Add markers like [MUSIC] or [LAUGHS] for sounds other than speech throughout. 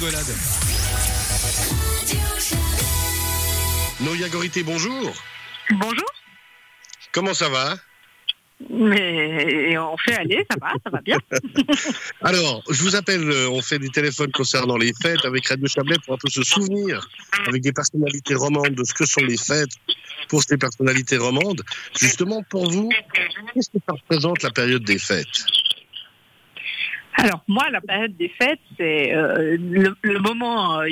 rigolade. Noya Gorité, bonjour. Bonjour. Comment ça va? Mais on fait aller, ça va, ça va bien. [LAUGHS] Alors, je vous appelle, euh, on fait des téléphones concernant les fêtes avec Radio Chablais pour un peu se souvenir avec des personnalités romandes de ce que sont les fêtes pour ces personnalités romandes. Justement, pour vous, qu'est-ce que ça représente la période des fêtes? Alors moi, la période des fêtes, c'est euh, le, moment euh,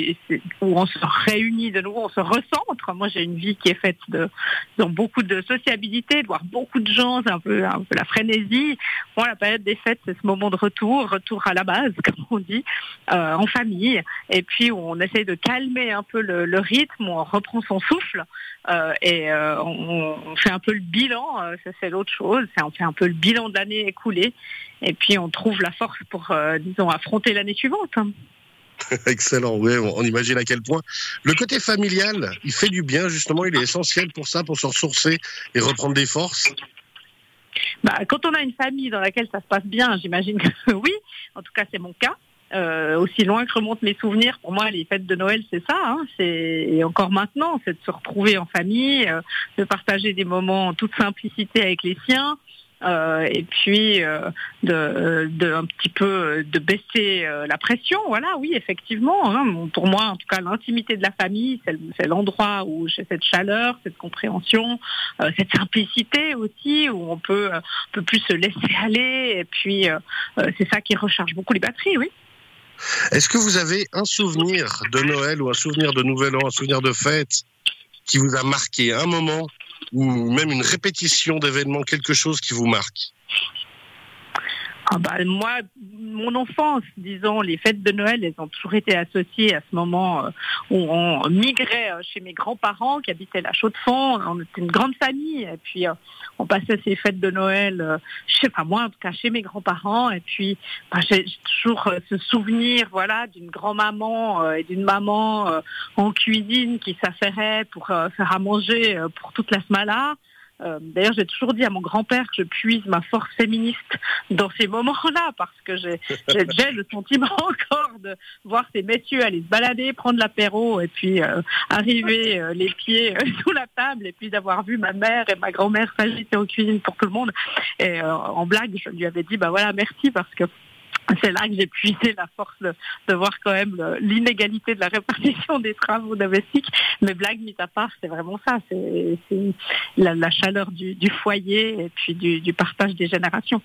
où on se réunit de nouveau, on se recentre. Moi, j'ai une vie qui est faite de dans beaucoup de sociabilité, de voir beaucoup de gens, c'est un peu, la frénésie. Moi, la période des fêtes, c'est ce moment de retour, retour à la base, [LAUGHS] comme on dit, euh, en famille, et puis où on essaye de calmer un peu le, rythme, on reprend son souffle. et on, on fait un peu le bilan, ça c'est l'autre chose, on fait un peu le bilan de l'année écoulée, et puis on trouve la force pour, euh, disons, affronter l'année suivante. hein. [LAUGHS] Excellent, oui, on on imagine à quel point. Le côté familial, il fait du bien, justement, il est essentiel pour ça, pour se ressourcer et reprendre des forces. Bah, quand on a une famille dans laquelle ça se passe bien, j'imagine que [LAUGHS] oui. En tout cas, c'est mon cas. Euh, aussi loin que remontent mes souvenirs, pour moi, les fêtes de Noël, c'est ça. Hein, c'est et encore maintenant, c'est de se retrouver en famille, euh, de partager des moments en toute simplicité avec les siens. Euh, et puis euh, de, un petit peu de baisser euh, la pression, voilà, oui, effectivement. hein. Pour moi, en tout cas, l'intimité de la famille, c'est le- c'est l'endroit où j'ai cette chaleur, cette compréhension, euh, cette simplicité aussi, où on peut un plus se laisser aller. Et puis, euh, euh, c'est ça qui recharge beaucoup les batteries, oui. Est-ce que vous avez un souvenir de Noël ou un souvenir de Nouvel An, un souvenir de fête qui vous a marqué, un moment ou même une répétition d'événements, quelque chose qui vous marque Ah bah, moi, mon enfance, disons, les fêtes de Noël, elles ont toujours été associées à ce moment euh, où on migrait euh, chez mes grands-parents qui habitaient la Chaux-de-Fonds. On était une grande famille et puis euh, on passait ces fêtes de Noël, je sais pas moi, en tout cas chez mes grands-parents. Et puis bah, j'ai toujours ce souvenir, voilà, d'une grand-maman et d'une maman en cuisine qui s'affairait pour faire à manger pour toute la semaine-là. Euh, D'ailleurs, j'ai toujours dit à mon grand-père que je puise ma force féministe dans ces moments-là, parce que j'ai [LAUGHS] le sentiment encore de voir ces messieurs aller se balader, prendre l'apéro, et puis euh, arriver euh, les pieds [LAUGHS] sous la table, et puis d'avoir vu ma mère et ma grand-mère s'agiter en cuisine pour tout le monde. Et euh, en blague, je lui avais dit, bah voilà, merci, parce que c'est là que j'ai puisé la force de, de voir quand même l'inégalité de la répartition des travaux domestiques. Mais blague mise à part, c'est vraiment ça. C'est la, la chaleur du, du foyer et puis du, du partage des générations.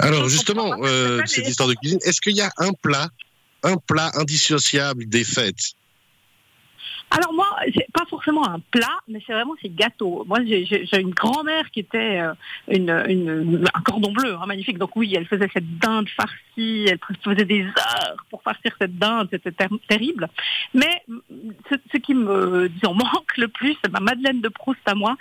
Alors justement, euh, cette histoire de cuisine, est-ce qu'il y a un plat, un plat indissociable des fêtes? Alors moi, c'est pas forcément un plat, mais c'est vraiment ces gâteaux. Moi, j'ai- une grand-mère qui était euh, une, une- un cordon bleu, hein, magnifique. Donc oui, elle faisait cette dinde farcie, elle faisait des heures pour farcir cette dinde, c'était ter- terrible. Mais ce, qui me [LAUGHS] manque le plus, c'est ma Madeleine de Proust à moi.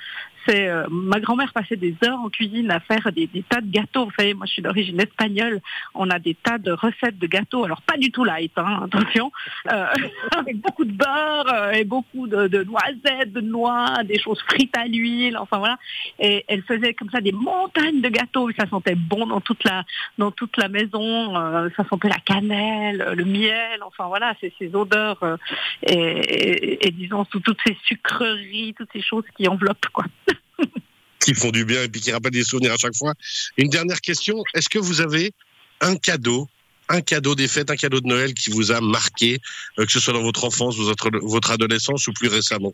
C'est euh, ma grand-mère passait des heures en cuisine à faire des, tas de gâteaux. Vous savez, moi je suis d'origine espagnole. On a des tas de recettes de gâteaux. Alors pas du tout light, hein, attention, euh, [LAUGHS] avec beaucoup de beurre euh, et beaucoup de, de noisettes, de noix, des choses frites à l'huile. Enfin voilà. Et elle faisait comme ça des montagnes de gâteaux. Ça sentait bon dans toute la dans toute la maison. Euh, ça sentait la cannelle, le miel. Enfin voilà, ces odeurs euh, et, disons toutes ces sucreries, toutes ces choses qui enveloppent quoi. [LAUGHS] qui font du bien et puis qui rappellent des souvenirs à chaque fois Une dernière question, est-ce que vous avez un cadeau un cadeau des fêtes, un cadeau de Noël qui vous a marqué, euh, que ce soit dans votre enfance, votre adolescence ou plus récemment?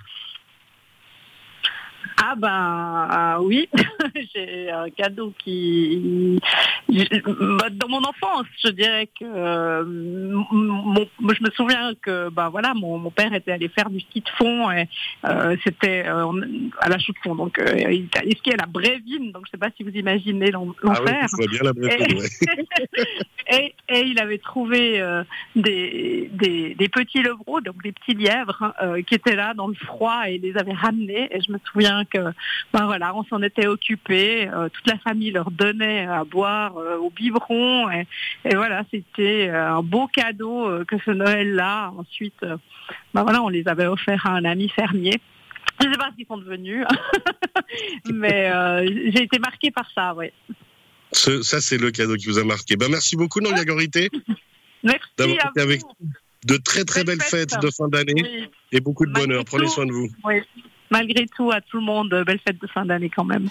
Ah ben ah oui, [LAUGHS] j'ai un cadeau qui bah, dans mon enfance, je dirais que euh, mon- je me souviens que bah voilà, mon, mon père était allé faire du ski de fond et euh, c'était euh, à la chute de fond, donc euh, il était allé skier à la Brévine, donc je sais pas si vous imaginez Ah oui, l'enfer. je vois bien la ouais. [LAUGHS] Et, il avait trouvé euh, des, petits levreaux, donc des petits lièvres, euh, qui étaient là dans le froid et les avait ramenés. Et je me souviens que, ben voilà, on s'en était occupé. euh, toute la famille leur donnait à boire au biberon. Et, voilà, c'était un beau cadeau que ce Noël-là. Ensuite, ben voilà, on les avait offerts à un ami fermier. Je ne sais pas ce qu'ils sont devenus, [LAUGHS] mais j'ai été marquée par ça, oui. Ce- ça, c'est le cadeau qui vous a marqué. Ben, merci beaucoup, Nolia Gorité, [LAUGHS] Merci d'avoir à été avec vous. de très très belles, fêtes. de fin d'année et beaucoup de bonheur. Prenez soin de vous. Oui. Malgré tout, à tout le monde, belle fête de fin d'année quand même.